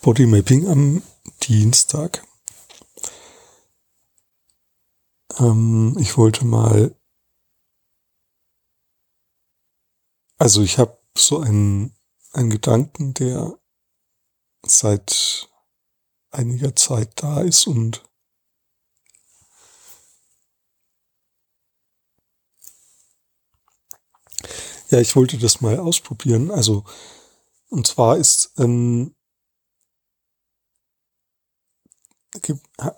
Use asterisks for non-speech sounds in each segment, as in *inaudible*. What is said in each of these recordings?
Bodymapping am Dienstag. Ähm, ich wollte mal, also ich habe so einen, einen Gedanken, der seit einiger Zeit da ist und ja, ich wollte das mal ausprobieren. Also, und zwar ist, ähm,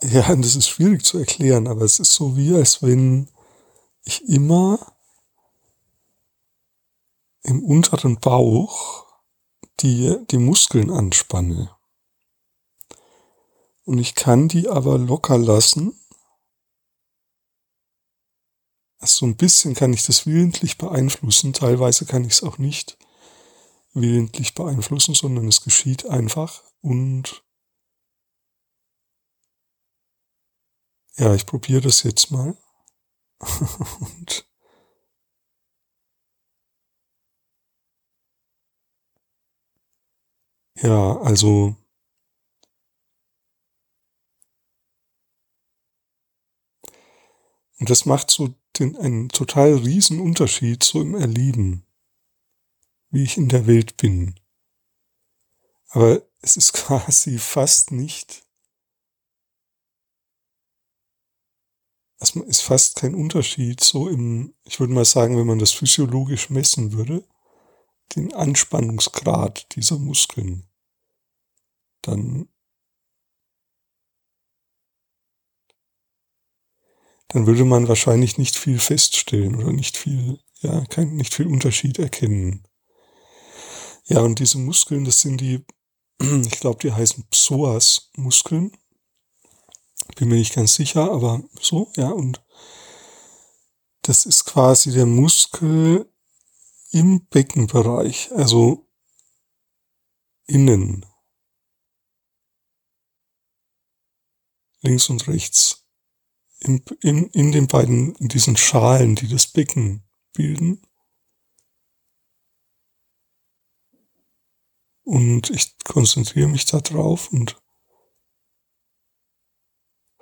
ja, *laughs* das ist schwierig zu erklären, aber es ist so wie, als wenn ich immer im unteren Bauch die, die Muskeln anspanne. Und ich kann die aber locker lassen. Also so ein bisschen kann ich das willentlich beeinflussen, teilweise kann ich es auch nicht willentlich beeinflussen, sondern es geschieht einfach und Ja, ich probiere das jetzt mal. *laughs* Und ja, also und das macht so den, einen total riesen Unterschied so im Erleben, wie ich in der Welt bin. Aber es ist *laughs* quasi fast nicht es ist fast kein Unterschied, so im, ich würde mal sagen, wenn man das physiologisch messen würde, den Anspannungsgrad dieser Muskeln, dann, dann würde man wahrscheinlich nicht viel feststellen oder nicht viel, ja, kein, nicht viel Unterschied erkennen. Ja, und diese Muskeln, das sind die, *clears throat* ich glaube, die heißen Psoas-Muskeln bin mir nicht ganz sicher, aber so, ja, und das ist quasi der Muskel im Beckenbereich, also innen. Links und rechts. In, in, in den beiden, in diesen Schalen, die das Becken bilden. Und ich konzentriere mich da drauf und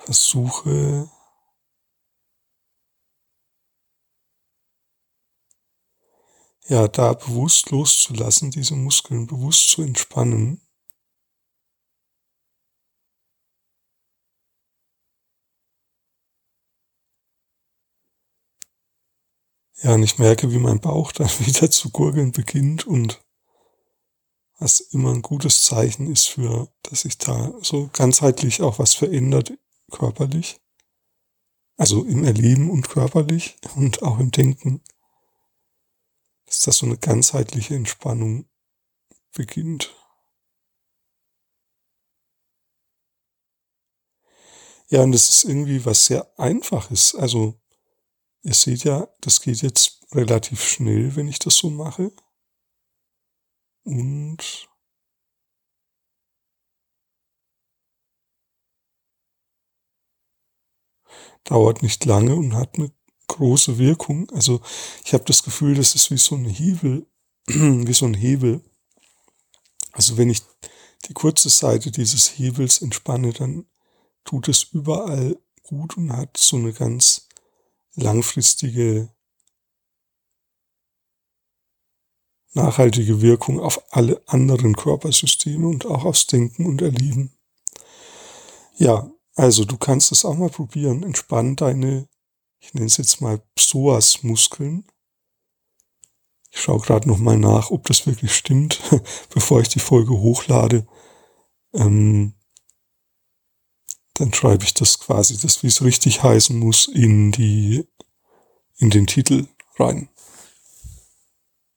Versuche ja da bewusst loszulassen, diese Muskeln bewusst zu entspannen. Ja, und ich merke, wie mein Bauch *laughs* dann wieder zu gurgeln beginnt und was immer ein gutes Zeichen ist für, dass sich da so ganzheitlich auch was verändert körperlich, also im Erleben und körperlich und auch im Denken, dass das so eine ganzheitliche Entspannung beginnt. Ja, und das ist irgendwie was sehr Einfaches. Also, ihr seht ja, das geht jetzt relativ schnell, wenn ich das so mache. Und dauert nicht lange und hat eine große Wirkung. Also ich habe das Gefühl, das ist wie so ein Hebel, *clears throat* wie so ein Hebel. Also wenn ich die kurze Seite dieses Hebels entspanne, dann tut es überall gut und hat so eine ganz langfristige, nachhaltige Wirkung auf alle anderen Körpersysteme und auch aufs Denken und Erleben. Ja, also du kannst es auch mal probieren. Entspann deine, ich nenne es jetzt mal Psoas-Muskeln. Ich schaue gerade nochmal nach, ob das wirklich stimmt, *laughs* bevor ich die Folge hochlade. Ähm, dann schreibe ich das quasi, das wie es richtig heißen muss, in die, in den Titel rein.